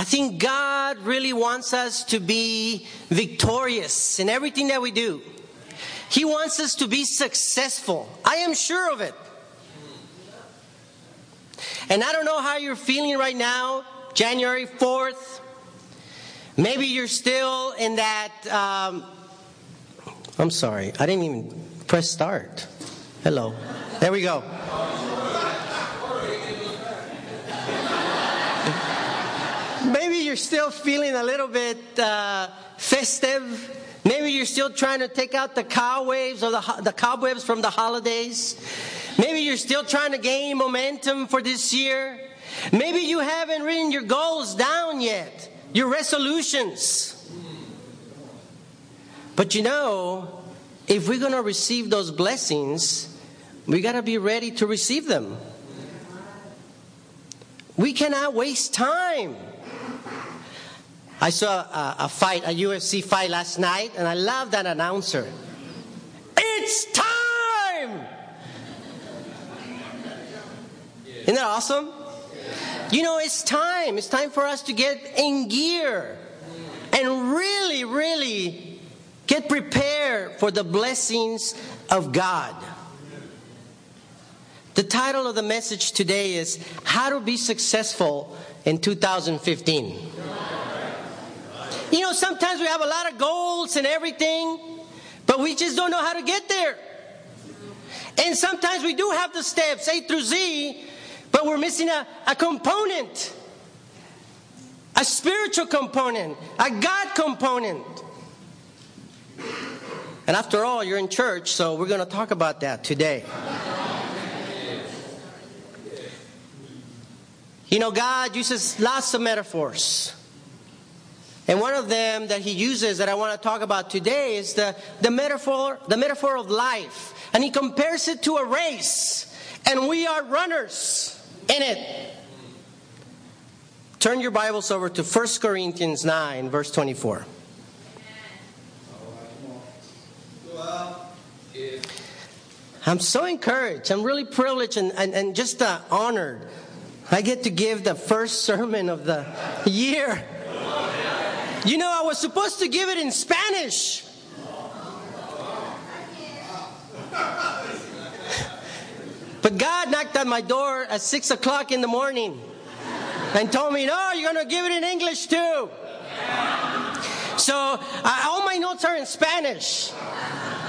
I think God really wants us to be victorious in everything that we do. He wants us to be successful. I am sure of it. And I don't know how you're feeling right now, January 4th. Maybe you're still in that. Um, I'm sorry, I didn't even press start. Hello. There we go. Maybe you're still feeling a little bit uh, festive. Maybe you're still trying to take out the cobwebs or the, the cobwebs from the holidays. Maybe you're still trying to gain momentum for this year. Maybe you haven't written your goals down yet, your resolutions. But you know, if we're going to receive those blessings, we got to be ready to receive them. We cannot waste time. I saw a, a, fight, a UFC fight last night, and I love that announcer. It's time! Isn't that awesome? You know, it's time. It's time for us to get in gear and really, really get prepared for the blessings of God. The title of the message today is How to Be Successful in 2015. You know, sometimes we have a lot of goals and everything, but we just don't know how to get there. And sometimes we do have the steps A through Z, but we're missing a, a component a spiritual component, a God component. And after all, you're in church, so we're going to talk about that today. You know, God uses lots of metaphors. And one of them that he uses that I want to talk about today is the, the metaphor, the metaphor of life. And he compares it to a race. And we are runners in it. Turn your Bibles over to 1 Corinthians 9, verse 24. I'm so encouraged. I'm really privileged and, and, and just uh, honored. I get to give the first sermon of the year. You know, I was supposed to give it in Spanish. But God knocked on my door at 6 o'clock in the morning and told me, No, you're going to give it in English too. So all my notes are in Spanish.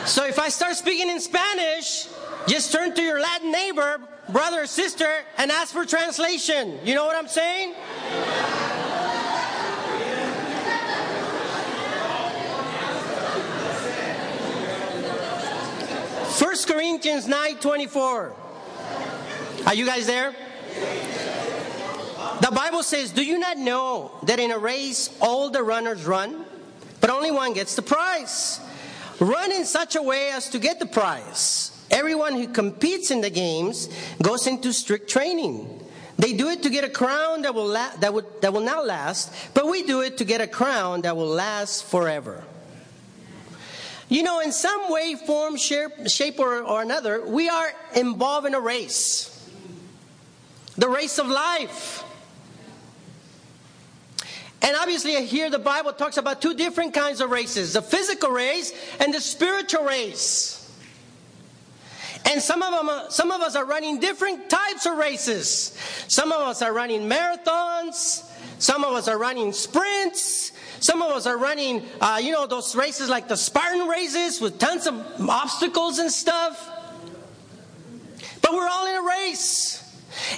So if I start speaking in Spanish, just turn to your Latin neighbor, brother or sister, and ask for translation. You know what I'm saying? First Corinthians 9 24. Are you guys there? The Bible says, Do you not know that in a race all the runners run, but only one gets the prize? Run in such a way as to get the prize. Everyone who competes in the games goes into strict training. They do it to get a crown that will, la- that, would, that will not last, but we do it to get a crown that will last forever. You know, in some way, form, shape, or, or another, we are involved in a race the race of life. And obviously, here the Bible talks about two different kinds of races the physical race and the spiritual race. And some of, them, uh, some of us are running different types of races. Some of us are running marathons. Some of us are running sprints. Some of us are running, uh, you know, those races like the Spartan races with tons of obstacles and stuff. But we're all in a race.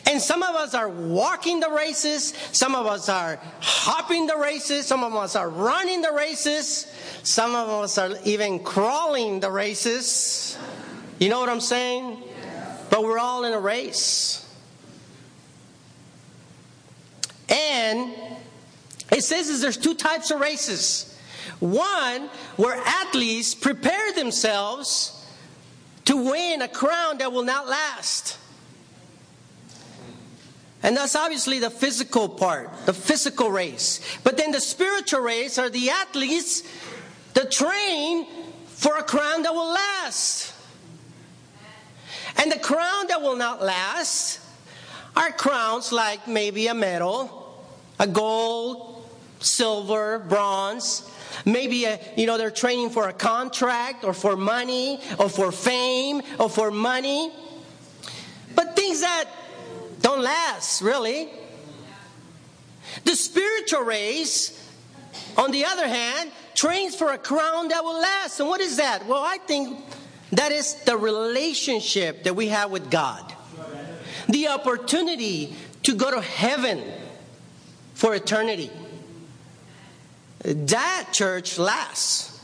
And some of us are walking the races, some of us are hopping the races, some of us are running the races, some of us are even crawling the races. You know what I'm saying? But we're all in a race. And it says that there's two types of races. One where athletes prepare themselves to win a crown that will not last. And that's obviously the physical part, the physical race. But then the spiritual race are the athletes that train for a crown that will last. And the crown that will not last are crowns like maybe a medal a gold, silver, bronze. Maybe a, you know they're training for a contract or for money or for fame or for money. But things that don't last, really. The spiritual race, on the other hand, trains for a crown that will last. And what is that? Well, I think that is the relationship that we have with God. The opportunity to go to heaven for eternity. That church lasts.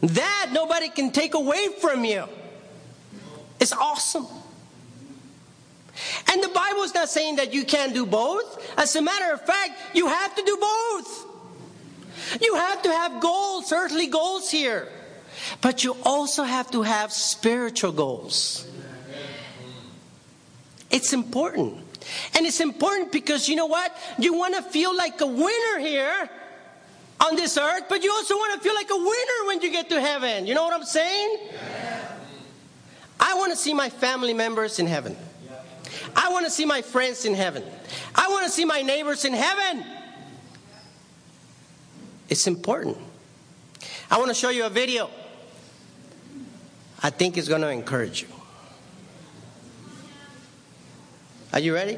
That nobody can take away from you. It's awesome. And the Bible is not saying that you can't do both. As a matter of fact, you have to do both. You have to have goals, earthly goals here. But you also have to have spiritual goals. It's important. And it's important because you know what? You want to feel like a winner here on this earth, but you also want to feel like a winner when you get to heaven. You know what I'm saying? I want to see my family members in heaven. I want to see my friends in heaven. I want to see my neighbors in heaven. It's important. I want to show you a video. I think it's going to encourage you. Are you ready?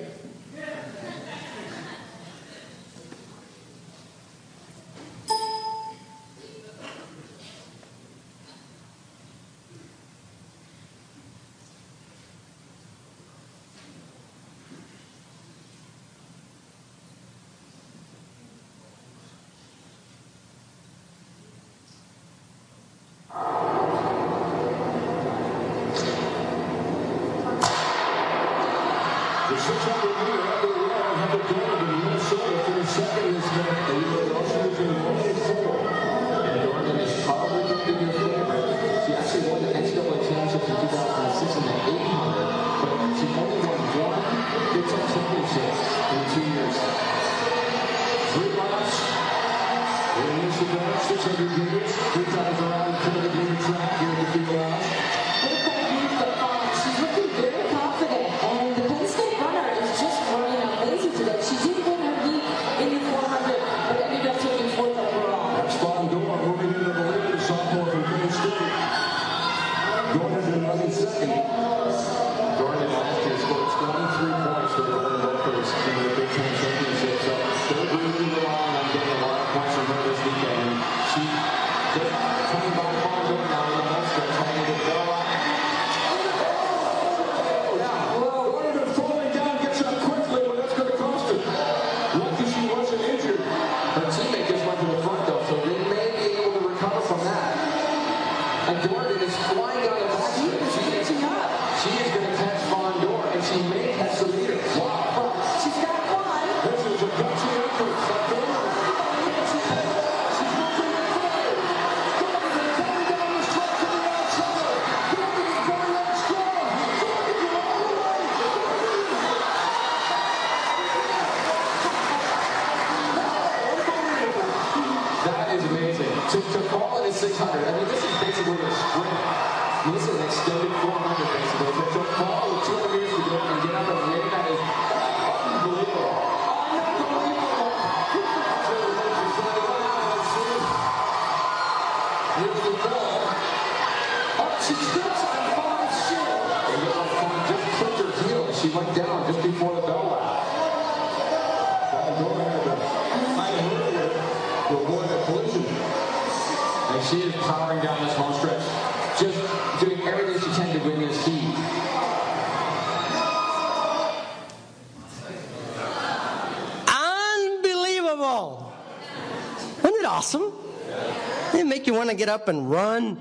Get up and run?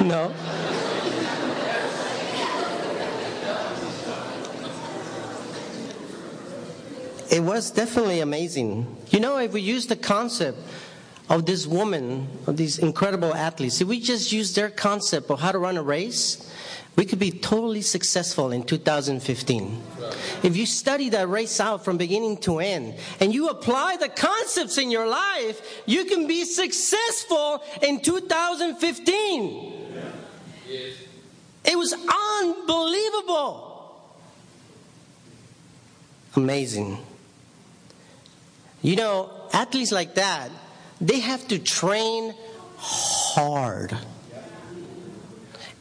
No. It was definitely amazing. You know, if we use the concept of this woman, of these incredible athletes, if we just use their concept of how to run a race, we could be totally successful in 2015. If you study that race out from beginning to end and you apply the concepts in your life, you can be successful in 2015. It was unbelievable. amazing. You know, athletes like that, they have to train hard.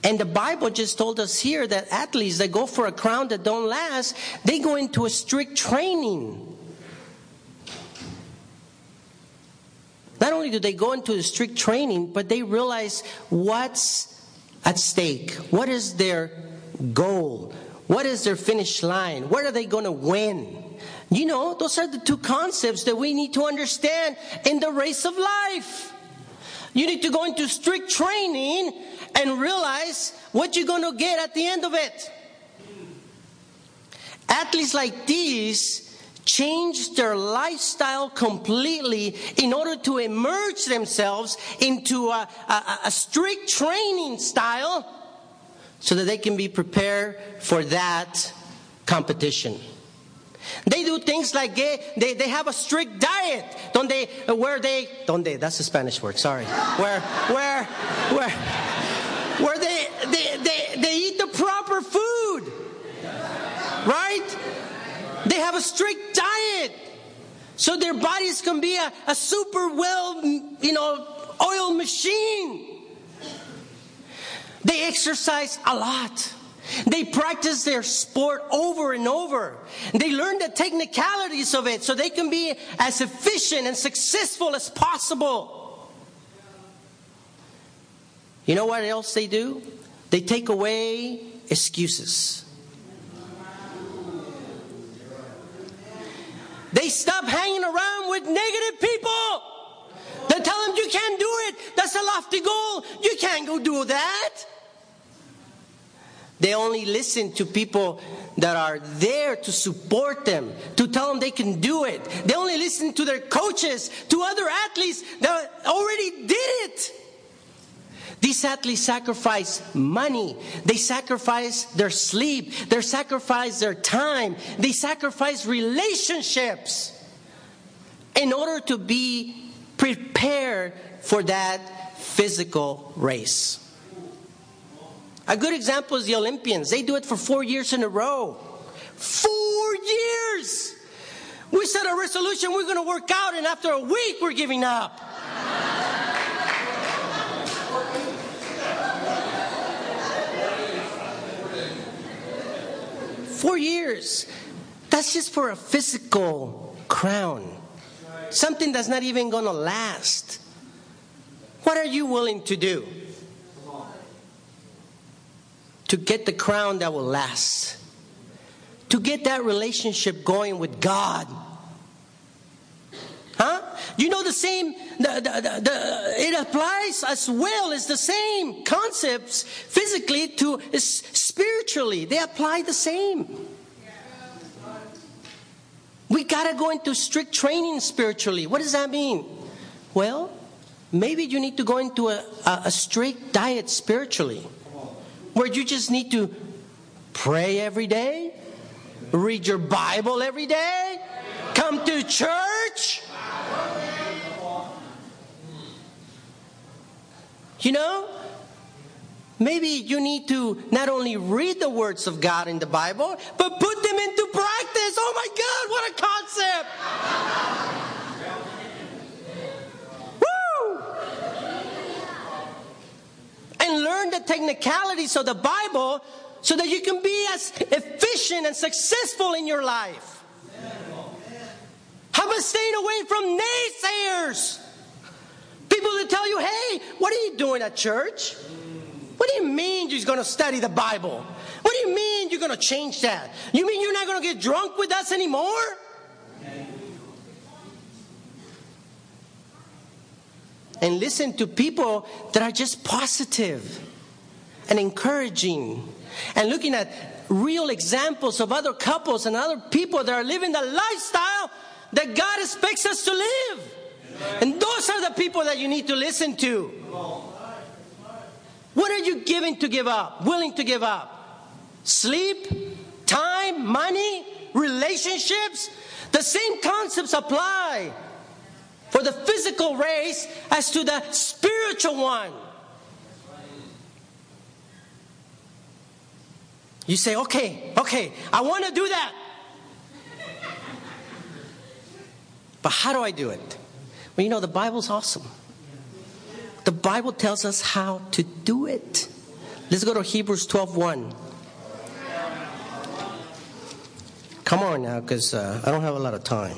And the Bible just told us here that athletes that go for a crown that don't last, they go into a strict training. Not only do they go into the strict training, but they realize what's at stake. What is their goal? What is their finish line? What are they going to win? You know, those are the two concepts that we need to understand in the race of life. You need to go into strict training and realize what you're going to get at the end of it. Athletes like these change their lifestyle completely in order to immerse themselves into a, a, a strict training style so that they can be prepared for that competition. They do things like they, they, they have a strict diet donde, where they, donde, that's the Spanish word, sorry. Where, where, where, where they, they, they, they eat the proper food. Right? They have a strict diet. So their bodies can be a, a super well, you know, oil machine. They exercise a lot. They practice their sport over and over. They learn the technicalities of it so they can be as efficient and successful as possible. You know what else they do? They take away excuses. They stop hanging around with negative people. They tell them you can't do it. That's a lofty goal. You can't go do that. They only listen to people that are there to support them, to tell them they can do it. They only listen to their coaches, to other athletes that already did it. These athletes sacrifice money. They sacrifice their sleep. They sacrifice their time. They sacrifice relationships in order to be prepared for that physical race. A good example is the Olympians. They do it for four years in a row. Four years! We set a resolution we're going to work out, and after a week, we're giving up. Four years. That's just for a physical crown. Something that's not even going to last. What are you willing to do? To get the crown that will last, to get that relationship going with God. Huh? You know the same, the, the, the, it applies as well as the same concepts physically to spiritually. They apply the same. We got to go into strict training spiritually. What does that mean? Well, maybe you need to go into a, a, a strict diet spiritually where you just need to pray every day, read your Bible every day, come to church. You know, maybe you need to not only read the words of God in the Bible, but put them into practice. Oh my God, what a concept! and learn the technicalities of the Bible so that you can be as efficient and successful in your life. How about staying away from naysayers? People that tell you, hey, what are you doing at church? What do you mean you're going to study the Bible? What do you mean you're going to change that? You mean you're not going to get drunk with us anymore? And listen to people that are just positive and encouraging and looking at real examples of other couples and other people that are living the lifestyle that God expects us to live. And those are the people that you need to listen to. What are you giving to give up? Willing to give up? Sleep, time, money, relationships? The same concepts apply for the physical race as to the spiritual one. You say, okay, okay, I want to do that. But how do I do it? Well, you know, the Bible's awesome. The Bible tells us how to do it. Let's go to Hebrews 12:1. Come on now, because uh, I don't have a lot of time.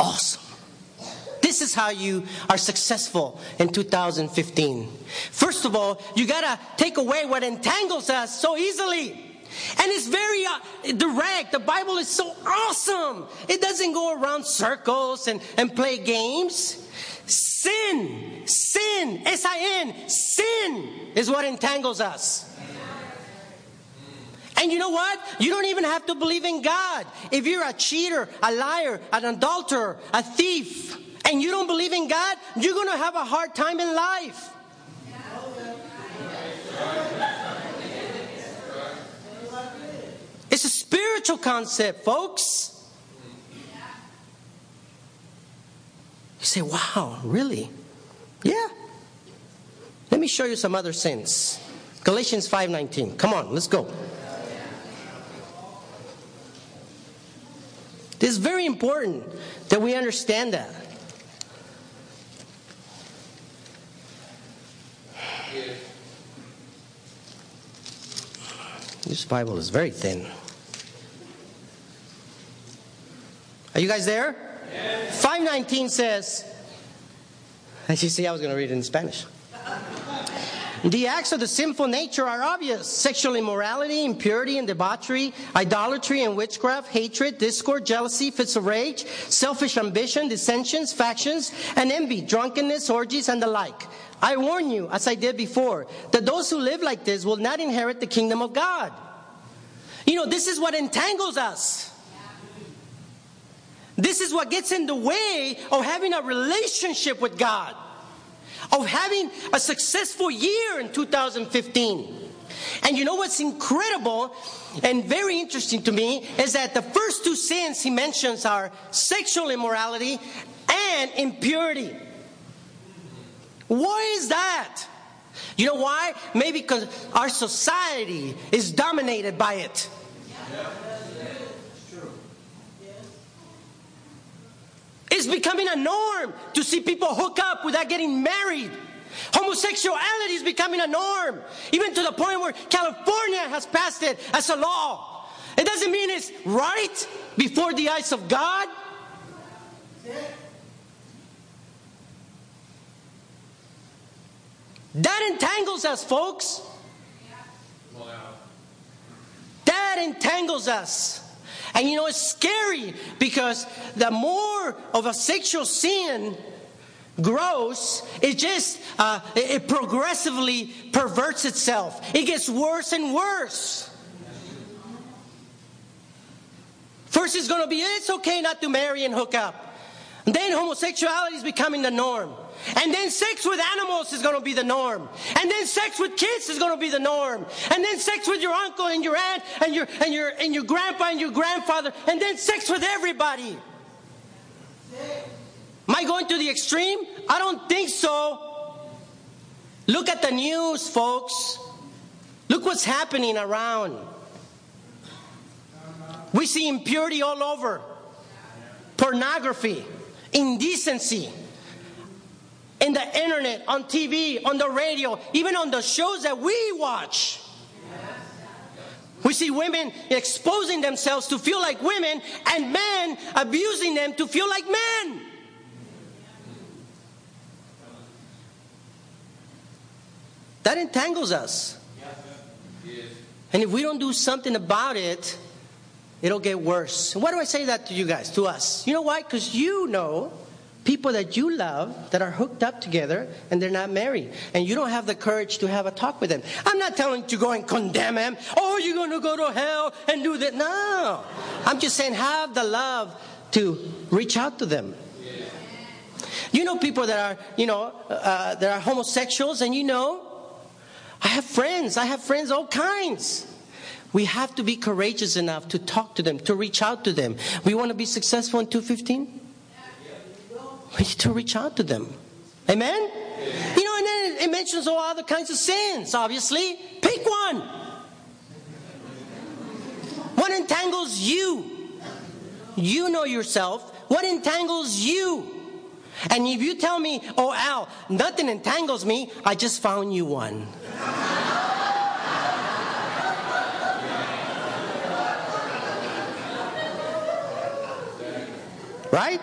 Awesome. This is how you are successful in 2015. First of all, you gotta take away what entangles us so easily. And it's very uh, direct. The Bible is so awesome. It doesn't go around circles and, and play games. Sin, sin, S I N, sin is what entangles us. And you know what? You don't even have to believe in God. If you're a cheater, a liar, an adulterer, a thief, and you don't believe in God, you're going to have a hard time in life. It's a spiritual concept, folks. You say, wow, really? Yeah. Let me show you some other sins. Galatians 5:19. Come on, let's go. This is very important that we understand that. This Bible is very thin. Are you guys there? Yes. 519 says, as you see, I was going to read it in Spanish. The acts of the sinful nature are obvious sexual immorality, impurity and debauchery, idolatry and witchcraft, hatred, discord, jealousy, fits of rage, selfish ambition, dissensions, factions, and envy, drunkenness, orgies, and the like. I warn you, as I did before, that those who live like this will not inherit the kingdom of God. You know, this is what entangles us. This is what gets in the way of having a relationship with God of having a successful year in 2015. And you know what's incredible and very interesting to me is that the first two sins he mentions are sexual immorality and impurity. Why is that? You know why? Maybe because our society is dominated by it. It's becoming a norm to see people hook up without getting married. Homosexuality is becoming a norm, even to the point where California has passed it as a law. It doesn't mean it's right before the eyes of God. That entangles us, folks. That entangles us. And you know, it's scary because the more of a sexual sin grows, it just uh, it progressively perverts itself. It gets worse and worse. First, it's going to be it's okay not to marry and hook up. And then homosexuality is becoming the norm. And then sex with animals is going to be the norm. And then sex with kids is going to be the norm. And then sex with your uncle and your aunt and your and your and your grandpa and your grandfather. And then sex with everybody. Am I going to the extreme? I don't think so. Look at the news, folks. Look what's happening around. We see impurity all over. Pornography, indecency in the internet, on TV, on the radio, even on the shows that we watch. We see women exposing themselves to feel like women and men abusing them to feel like men. That entangles us. And if we don't do something about it, it'll get worse. And why do I say that to you guys, to us? You know why? Because you know people that you love that are hooked up together and they're not married. And you don't have the courage to have a talk with them. I'm not telling you to go and condemn them. Oh, you're going to go to hell and do that. No. I'm just saying have the love to reach out to them. You know people that are, you know, uh, that are homosexuals, and you know, I have friends. I have friends all kinds. We have to be courageous enough to talk to them, to reach out to them. We want to be successful in 215? We need to reach out to them. Amen? You know, and then it mentions all other kinds of sins, obviously. Pick one. What entangles you? You know yourself. What entangles you? And if you tell me, oh, Al, nothing entangles me, I just found you one. right?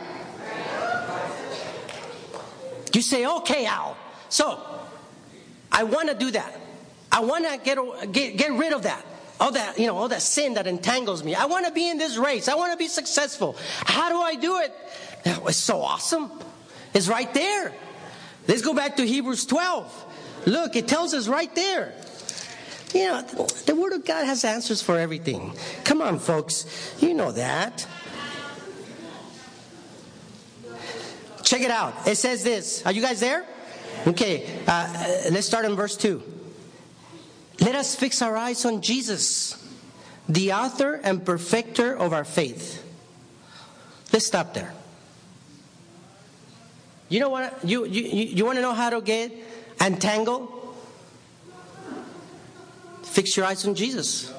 You say, okay, Al. So, I want to do that. I want to get, get, get rid of that. All that, you know, all that sin that entangles me. I want to be in this race. I want to be successful. How do I do it? It's so awesome. It's right there. Let's go back to Hebrews 12. Look, it tells us right there. You know, the Word of God has answers for everything. Come on, folks. You know that. Check it out. It says this. Are you guys there? Okay, uh, let's start in verse 2. Let us fix our eyes on Jesus, the author and perfecter of our faith. Let's stop there. You know what? You, you, you want to know how to get entangled? Fix your eyes on Jesus.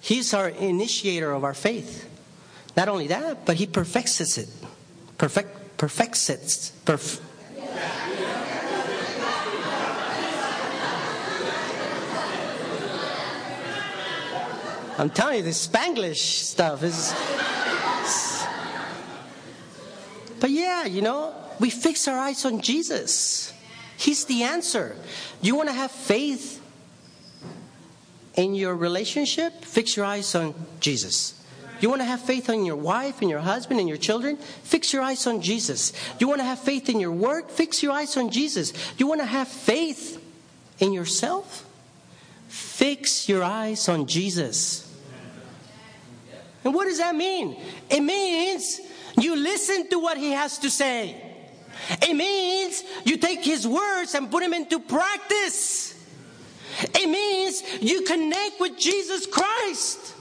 He's our initiator of our faith. Not only that, but he perfects it. Perfect, perfects it. Perf- I'm telling you, this Spanglish stuff is. But yeah, you know, we fix our eyes on Jesus. He's the answer. You want to have faith in your relationship? Fix your eyes on Jesus. You want to have faith on your wife and your husband and your children? Fix your eyes on Jesus. You want to have faith in your work? Fix your eyes on Jesus. You want to have faith in yourself? Fix your eyes on Jesus. And what does that mean? It means you listen to what he has to say. It means you take his words and put them into practice. It means you connect with Jesus Christ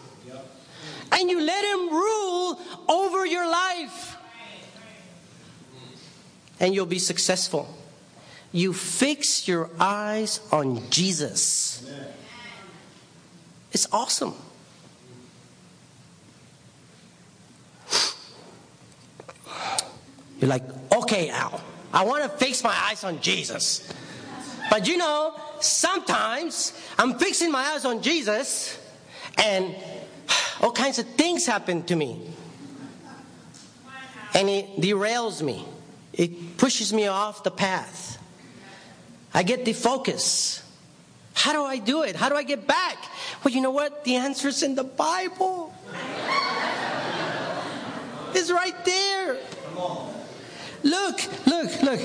and you let Him rule over your life. And you'll be successful. You fix your eyes on Jesus. It's awesome. You're like, okay, Al, I want to fix my eyes on Jesus. But you know, sometimes I'm fixing my eyes on Jesus and all kinds of things happen to me. And it derails me, it pushes me off the path. I get defocused. How do I do it? How do I get back? Well, you know what? The answer is in the Bible. It's right there. Look, look, look.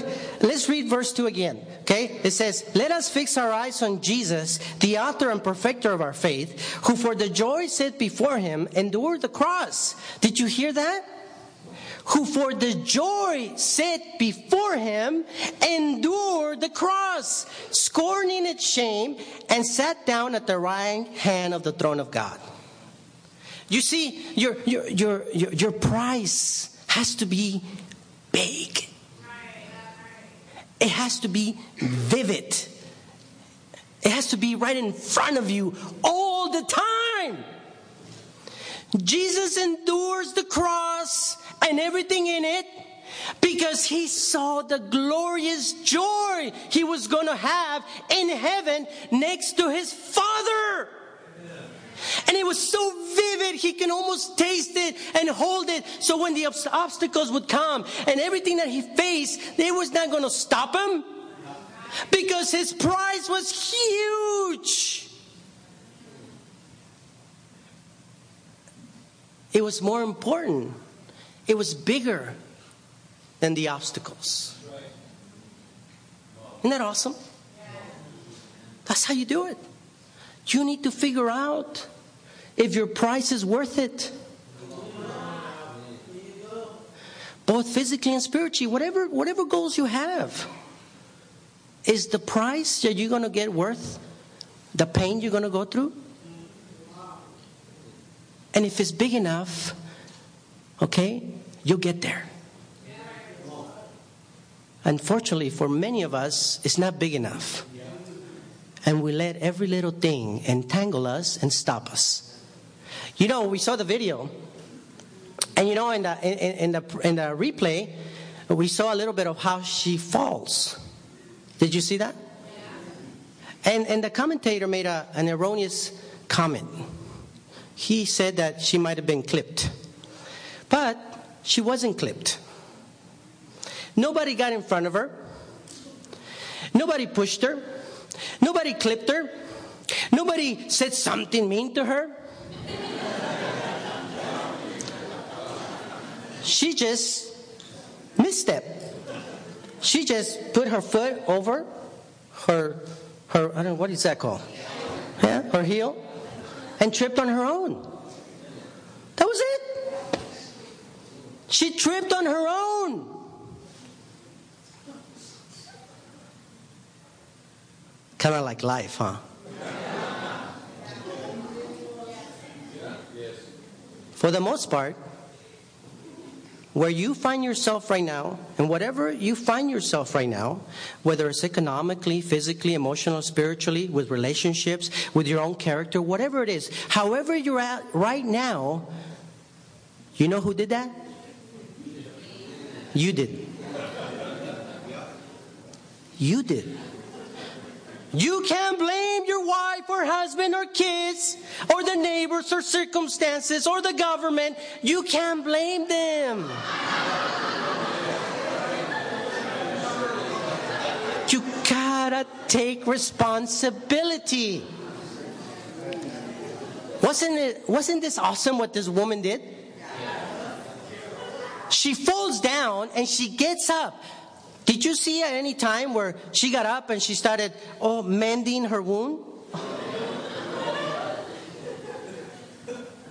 Let's read verse 2 again. Okay? It says, Let us fix our eyes on Jesus, the author and perfecter of our faith, who for the joy set before him endured the cross. Did you hear that? Who for the joy set before him endured the cross, scorning its shame, and sat down at the right hand of the throne of God. You see, your, your, your, your, your price has to be big. It has to be vivid. It has to be right in front of you all the time. Jesus endures the cross and everything in it because he saw the glorious joy he was going to have in heaven next to his Father. And it was so vivid, he can almost taste it and hold it. So when the obstacles would come and everything that he faced, it was not going to stop him because his prize was huge. It was more important. It was bigger than the obstacles. Isn't that awesome? That's how you do it. You need to figure out if your price is worth it. Both physically and spiritually, whatever, whatever goals you have, is the price that you're going to get worth the pain you're going to go through? And if it's big enough, okay, you'll get there. Unfortunately, for many of us, it's not big enough. And we let every little thing entangle us and stop us. You know, we saw the video, and you know, in the, in, in the, in the replay, we saw a little bit of how she falls. Did you see that? And, and the commentator made a, an erroneous comment. He said that she might have been clipped. But she wasn't clipped. Nobody got in front of her. Nobody pushed her. Nobody clipped her. Nobody said something mean to her. She just misstepped. She just put her foot over her, her I don't know, what is that called? Yeah, her heel, and tripped on her own. That was it. She tripped on her own. Kind of like life, huh? For the most part, where you find yourself right now, and whatever you find yourself right now, whether it's economically, physically, emotionally, spiritually, with relationships, with your own character, whatever it is, however you're at right now, you know who did that? You did. You did. You can't blame your wife or husband or kids or the neighbors or circumstances or the government. You can't blame them. You gotta take responsibility. Wasn't it wasn't this awesome what this woman did? She falls down and she gets up. Did you see at any time where she got up and she started, oh, mending her wound?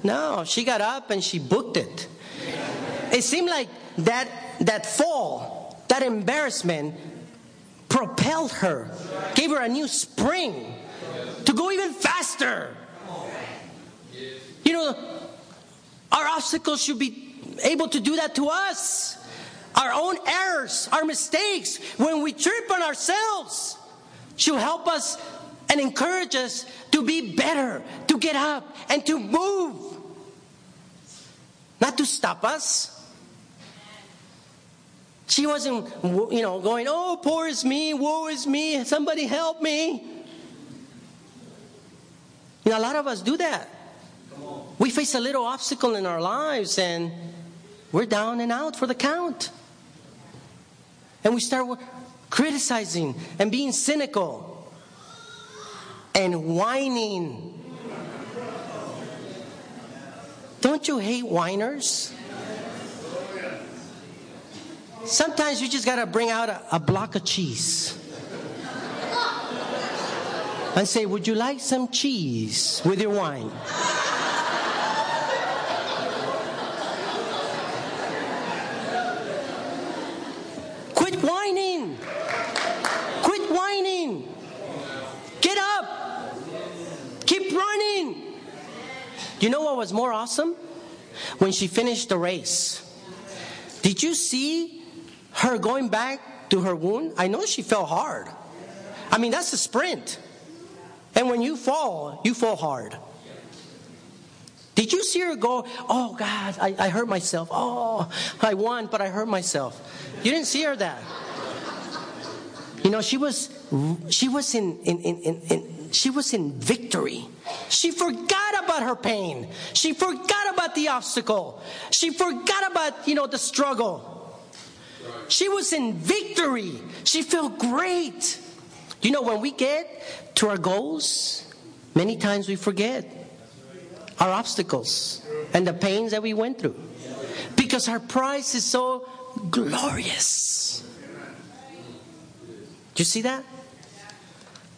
No, she got up and she booked it. It seemed like that, that fall, that embarrassment, propelled her, gave her a new spring to go even faster. You know, our obstacles should be able to do that to us our own errors, our mistakes, when we trip on ourselves, she'll help us and encourage us to be better, to get up and to move, not to stop us. She wasn't, you know, going, oh, poor is me, woe is me, somebody help me. You know, a lot of us do that. We face a little obstacle in our lives and we're down and out for the count. And we start criticizing and being cynical and whining. Don't you hate whiners? Sometimes you just got to bring out a, a, block of cheese and say, Would you like some cheese with your wine? You know what was more awesome? When she finished the race. Did you see her going back to her wound? I know she fell hard. I mean, that's a sprint. And when you fall, you fall hard. Did you see her go, oh God, I, I hurt myself. Oh, I won, but I hurt myself. You didn't see her that. You know, she was she was in, in, in, in, she was in victory. She forgot about her pain. She forgot about the obstacle. She forgot about, you know, the struggle. She was in victory. She felt great. You know, when we get to our goals, many times we forget our obstacles and the pains that we went through. Because our prize is so glorious. Do you see that?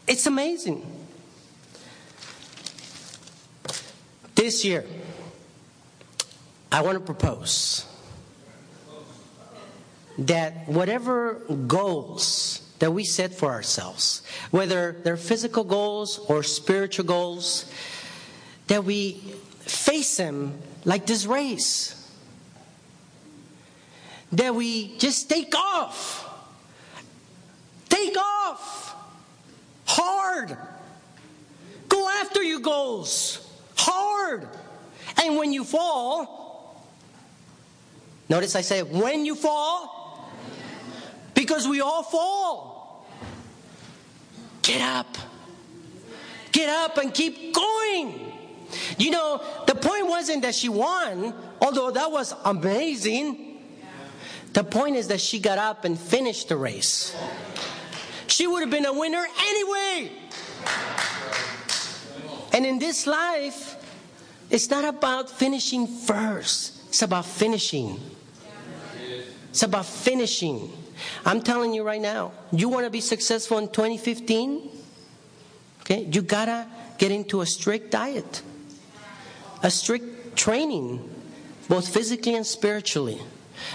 It's amazing. This year, I want to propose that whatever goals that we set for ourselves, whether they're physical goals or spiritual goals, that we face them like this race. That we just take off. Take off. Hard. Go after your goals. Hard. And when you fall, notice I say, when you fall, because we all fall. Get up. Get up and keep going. You know, the point wasn't that she won, although that was amazing. The point is that she got up and finished the race. She would have been a winner anyway. And in this life, it's not about finishing first, it's about finishing. It's about finishing. I'm telling you right now, you want to be successful in 2015? Okay, you gotta get into a strict diet a strict training, both physically and spiritually.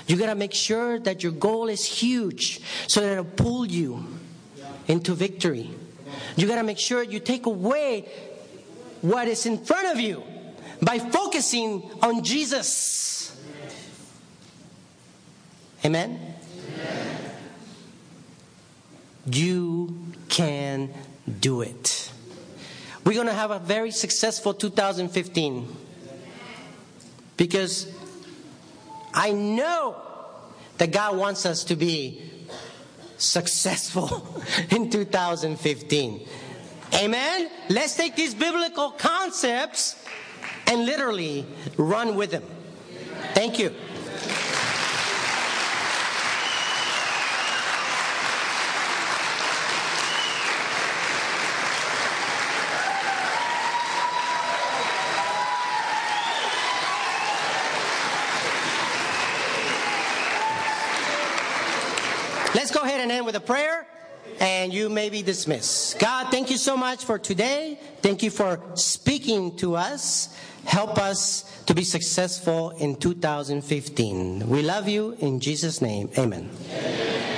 You got to make sure that your goal is huge so that it'll pull you into victory. You got to make sure you take away what is in front of you by focusing on Jesus. Amen? Amen. You can do it. We're going to have a very successful 2015 because I know that God wants us to be successful in 2015. Amen? Let's take these biblical concepts and literally run with them. Thank you. With a prayer and you may be dismissed. God, thank you so much for today. Thank you for speaking to us. Help us to be successful in 2015. We love you in Jesus' name. Amen. Amen.